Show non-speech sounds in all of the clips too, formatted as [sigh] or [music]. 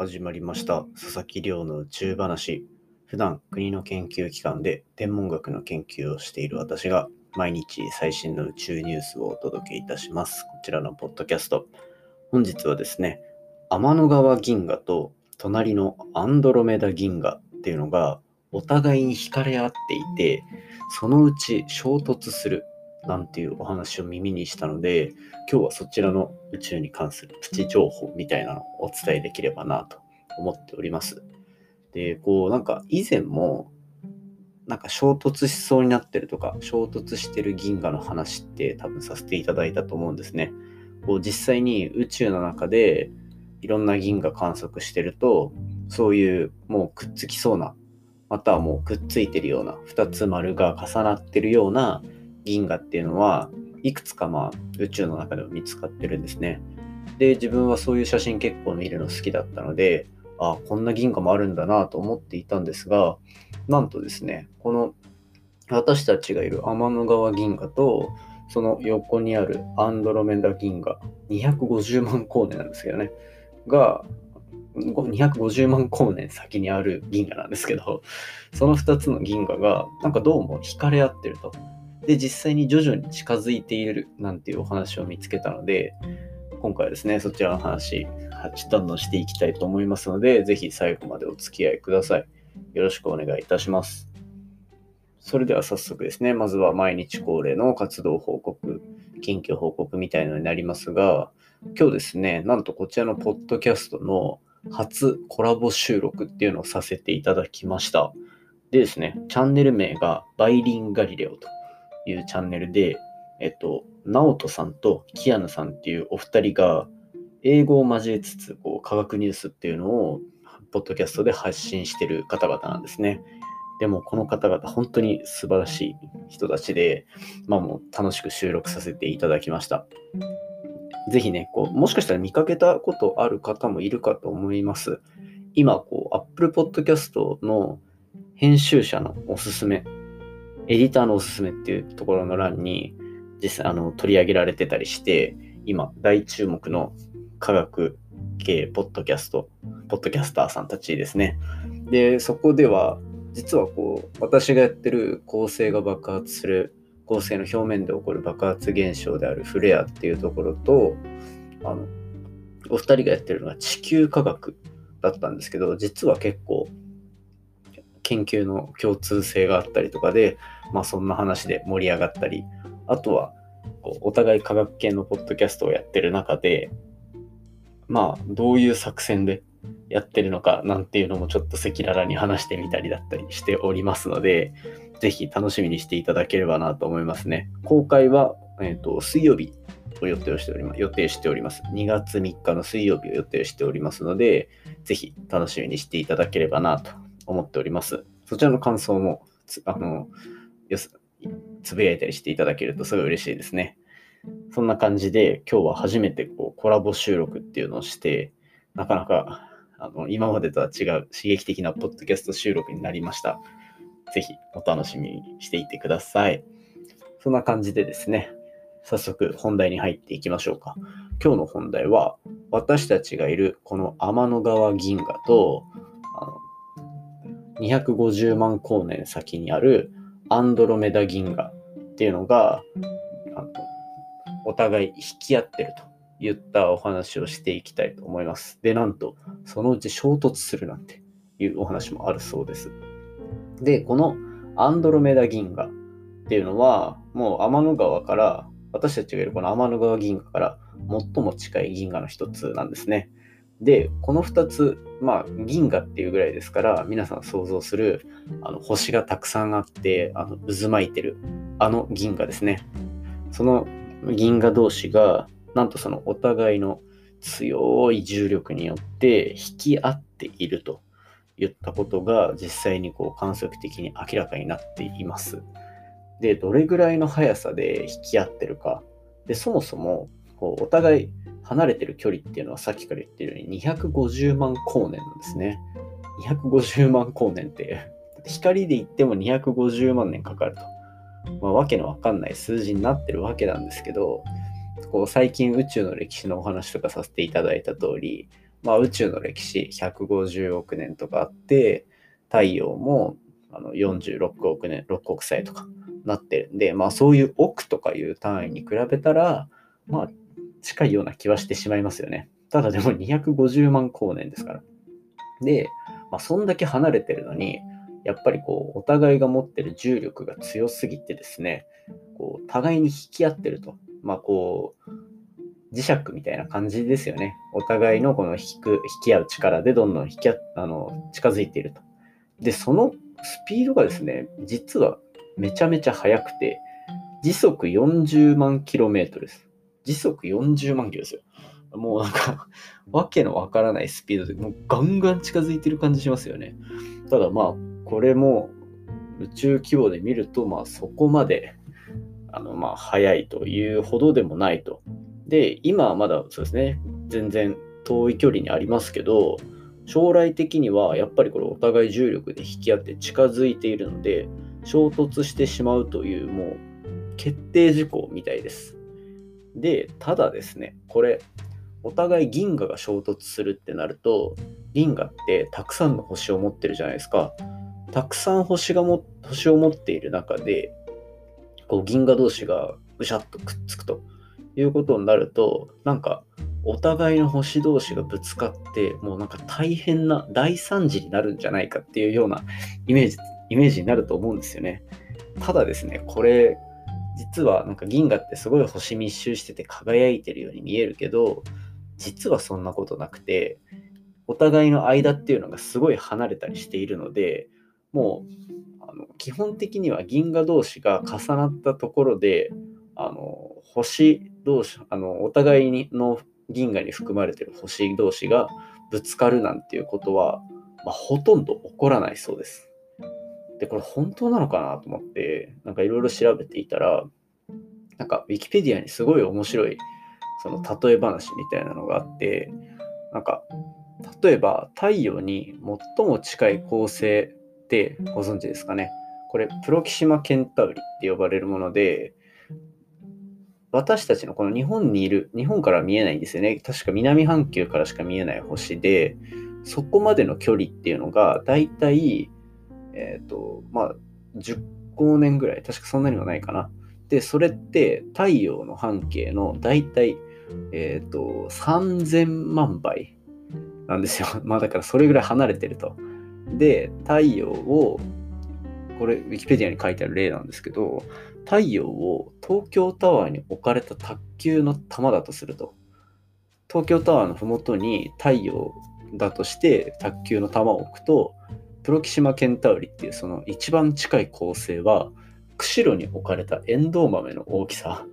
始まりました。佐々木亮の宇宙話。普段国の研究機関で天文学の研究をしている私が毎日最新の宇宙ニュースをお届けいたします。こちらのポッドキャスト。本日はですね天の川銀河と隣のアンドロメダ銀河っていうのがお互いに惹かれ合っていてそのうち衝突するなんていうお話を耳にしたので、今日はそちらの宇宙に関するプチ情報みたいなのをお伝えできればなと思っております。で、こうなんか以前もなんか衝突しそうになってるとか、衝突してる銀河の話って多分させていただいたと思うんですね。こう実際に宇宙の中でいろんな銀河観測してると、そういうもうくっつきそうな、またはもうくっついてるような、2つ丸が重なってるような銀河っていうのはいくつかまあ宇宙の中でも見つかってるんですね。で、自分はそういう写真結構見るの好きだったので、ああ、こんな銀河もあるんだなと思っていたんですが、なんとですね、この私たちがいる天の川銀河と、その横にあるアンドロメダ銀河、250万光年なんですけどね、が、250万光年先にある銀河なんですけど、その2つの銀河が、なんかどうも惹かれ合ってると。で、実際に徐々に近づいているなんていうお話を見つけたので、今回はですね、そちらの話、8どんどんしていきたいと思いますので、ぜひ最後までお付き合いください。よろしくお願いいたします。それでは早速ですね、まずは毎日恒例の活動報告、近況報告みたいなのになりますが、今日ですね、なんとこちらのポッドキャストの初コラボ収録っていうのをさせていただきました。でですね、チャンネル名がバイリンガリレオというチャンネルで、えっと、直人さんとキアヌさんっていうお二人が、英語を交えつつ、こう、科学ニュースっていうのを、ポッドキャストで発信してる方々なんですね。でも、この方々、本当に素晴らしい人たちで、まあもう楽しく収録させていただきました。ぜひね、こう、もしかしたら見かけたことある方もいるかと思います。今、こう、Apple Podcast の編集者のおすすめエディターのおすすめっていうところの欄に実際あの取り上げられてたりして、今大注目の科学系ポッドキャスト、ポッドキャスターさんたちですね。で、そこでは実はこう私がやってる恒星が爆発する恒星の表面で起こる爆発現象であるフレアっていうところとあのお二人がやってるのが地球科学だったんですけど実は結構研究の共通性があったりとかで、まあそんな話で盛り上がったり、あとはお互い科学系のポッドキャストをやってる中で、まあどういう作戦でやってるのかなんていうのもちょっと赤裸々に話してみたりだったりしておりますので、ぜひ楽しみにしていただければなと思いますね。公開は、えーと、水曜日を予定しております。予定しております。2月3日の水曜日を予定しておりますので、ぜひ楽しみにしていただければなと思っております。そちらの感想も、あの、つぶやいたりしていただけるとすごい嬉しいですね。そんな感じで、今日は初めてこうコラボ収録っていうのをして、なかなかあの今までとは違う刺激的なポッドキャスト収録になりました。ぜひお楽しみにしていてください。そんな感じでですね、早速本題に入っていきましょうか。今日の本題は、私たちがいるこの天の川銀河と、250万光年先にあるアンドロメダ銀河っていうのがあのお互い引き合ってるといったお話をしていきたいと思います。で、なんと、そのうち衝突するなんていうお話もあるそうです。で、このアンドロメダ銀河っていうのは、もう天の川から、私たちがいるこの天の川銀河から最も近い銀河の一つなんですね。で、この2つ、まあ、銀河っていうぐらいですから、皆さん想像するあの星がたくさんあって、あの渦巻いてる、あの銀河ですね。その銀河同士が、なんとそのお互いの強い重力によって引き合っているといったことが実際にこう観測的に明らかになっています。で、どれぐらいの速さで引き合ってるか。で、そもそもこうお互い離れてる距離っていうのはさっきから言ってるように250万光年なんですね。250万光年って、光で言っても250万年かかると。まあ、わけのわかんない数字になってるわけなんですけど、こう最近宇宙の歴史のお話とかさせていただいた通り、まあ、宇宙の歴史150億年とかあって、太陽もあの46億年、6億歳とかなってるんで、まあそういう億とかいう単位に比べたら、まあ近いような気はしてしまいますよね。ただでも250万光年ですから。で、まあそんだけ離れてるのに、やっぱりこうお互いが持ってる重力が強すぎてですね、こう互いに引き合ってると。まあこう、磁石みたいな感じですよね。お互いのこの引く、引き合う力でどんどん引きああの近づいていると。で、そのスピードがですね、実はめちゃめちゃ速くて、時速40万キロメートルです。時速40万キロですよ。もうなんか、[laughs] わけのわからないスピードで、もうガンガン近づいてる感じしますよね。ただまあ、これも宇宙規模で見ると、まあそこまで、あの、まあ速いというほどでもないと。で、今はまだそうですね、全然遠い距離にありますけど、将来的にはやっぱりこれお互い重力で引き合って近づいているので衝突してしまうというもう決定事項みたいです。で、ただですね、これお互い銀河が衝突するってなると銀河ってたくさんの星を持ってるじゃないですか。たくさん星がも星を持っている中でこう銀河同士がぐしゃっとくっつくということになるとなんかお互いの星同士がぶつかって、もうなんか大変な大惨事になるんじゃないかっていうようなイメージ、イメージになると思うんですよね。ただですね、これ、実はなんか銀河ってすごい星密集してて輝いてるように見えるけど、実はそんなことなくて、お互いの間っていうのがすごい離れたりしているので、もうあの基本的には銀河同士が重なったところで、あの星同士、あのお互いにの銀河に含まれてる星同士がぶつかるなんていうことは、まあ、ほとんど起こらないそうです。で、これ本当なのかなと思って、なんかいろいろ調べていたら、なんかウィキペディアにすごい面白いその例え話みたいなのがあって、なんか例えば太陽に最も近い恒星ってご存知ですかね？これプロキシマ・ケンタウリって呼ばれるもので私たちのこの日本にいる、日本から見えないんですよね。確か南半球からしか見えない星で、そこまでの距離っていうのが、だいたい、えっ、ー、と、まあ、10光年ぐらい、確かそんなにもないかな。で、それって太陽の半径のだいたい、えっ、ー、と、3000万倍なんですよ。[laughs] まあだからそれぐらい離れてると。で、太陽を、これ、ウィキペディアに書いてある例なんですけど、太陽を東京タワーに置かれた卓球の玉だとすると東京タワーの麓に太陽だとして卓球の玉を置くとプロキシマ・ケンタウリっていうその一番近い構成は釧路に置かれたエンドウ豆の大きさ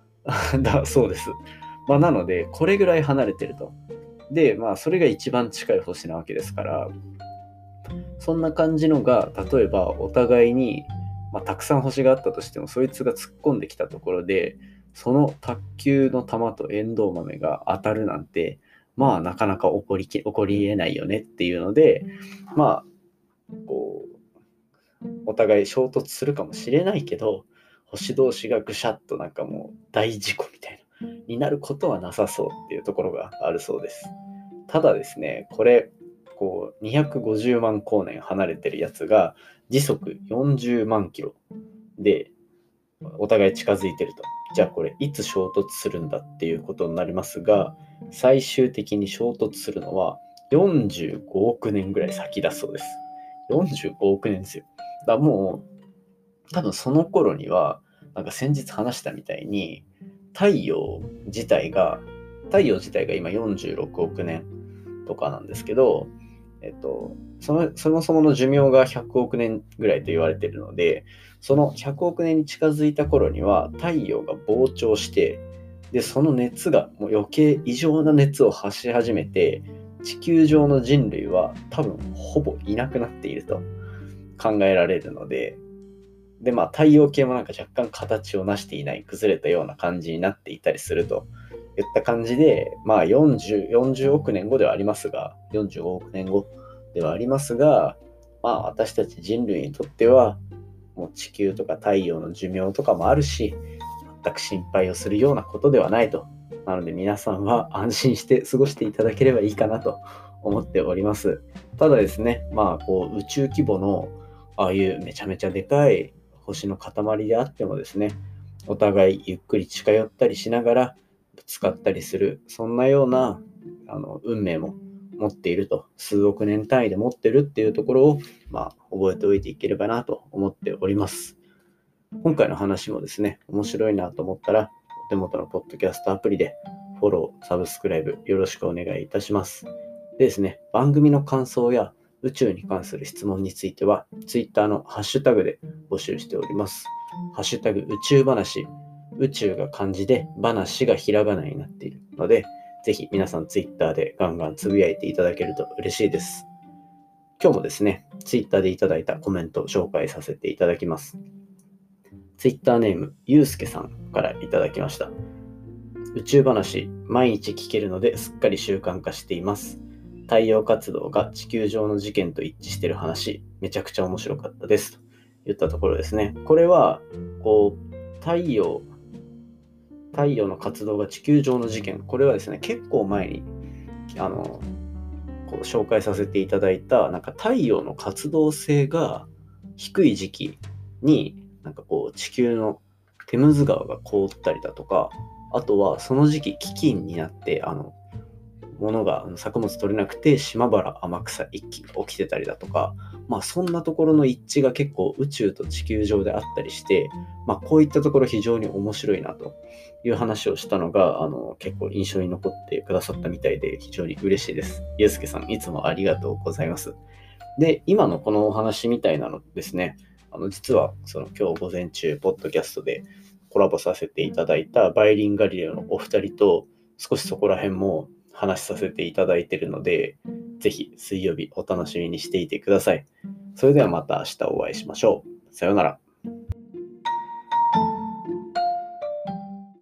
[laughs] だそうです。まあ、なのでこれぐらい離れてると。でまあそれが一番近い星なわけですからそんな感じのが例えばお互いにまあ、たくさん星があったとしてもそいつが突っ込んできたところでその卓球の球とエンドウ豆が当たるなんてまあなかなか起こり起こりえないよねっていうのでまあこうお互い衝突するかもしれないけど星同士がぐしゃっとなんかもう大事故みたいなになることはなさそうっていうところがあるそうです。ただですねこれこう250万光年離れてるやつが時速40万キロでお互い近づいてると。じゃあこれいつ衝突するんだっていうことになりますが、最終的に衝突するのは45億年ぐらい先だそうです。45億年ですよ。だもう多分その頃には、なんか先日話したみたいに、太陽自体が、太陽自体が今46億年とかなんですけど、えっと、そのそもそもの寿命が100億年ぐらいと言われているので、その100億年に近づいた頃には太陽が膨張して、で、その熱がもう余計異常な熱を発し始めて、地球上の人類は多分ほぼいなくなっていると考えられるので、で、まあ太陽系もなんか若干形を成していない崩れたような感じになっていたりするといった感じで、まあ40、40億年後ではありますが、45億年後ではありますが、まあ私たち人類にとっては、もう地球とか太陽の寿命とかもあるし、全く心配をするようなことではないと。なので皆さんは安心して過ごしていただければいいかなと思っております。ただですね、まあこう宇宙規模のああいうめちゃめちゃでかい星の塊であってもですね、お互いゆっくり近寄ったりしながらぶつかったりする、そんなようなあの運命も持っていると、数億年単位で持ってるっていうところを、まあ、覚えておいていければなと思っております。今回の話もですね、面白いなと思ったら、手元のポッドキャストアプリでフォロー、サブスクライブよろしくお願いいたします。でですね、番組の感想や宇宙に関する質問については、Twitter のハッシュタグで募集しております。ハッシュタグ宇宙話、宇宙が漢字で話がひらがなになっているので、ぜひ皆さん Twitter でガンガンつぶやいていただけると嬉しいです。今日もですね、Twitter でいただいたコメントを紹介させていただきます。Twitter ネーム、ゆうすけさんからいただきました。宇宙話、毎日聞けるのですっかり習慣化しています。太陽活動が地球上の事件と一致してる話、めちゃくちゃ面白かったです。と言ったところですね。これは、こう、太陽太陽の活動が地球上の事件、これはですね、結構前に、あの、こう紹介させていただいた、なんか太陽の活動性が低い時期に、なんかこう地球のテムズ川が凍ったりだとか、あとはその時期飢饉になって、あの、物が作物取れなくて島原天草一気に起きてたりだとか、まあそんなところの一致が結構宇宙と地球上であったりして、まあこういったところ非常に面白いなという話をしたのが、あの結構印象に残ってくださったみたいで非常に嬉しいです。ゆうすけさんいつもありがとうございます。で、今のこのお話みたいなのですね、あの実はその今日午前中、ポッドキャストでコラボさせていただいたバイリンガリレオのお二人と少しそこら辺も話させていただいているので、ぜひ水曜日お楽しみにしていてください。それではまた明日お会いしましょう。さようなら。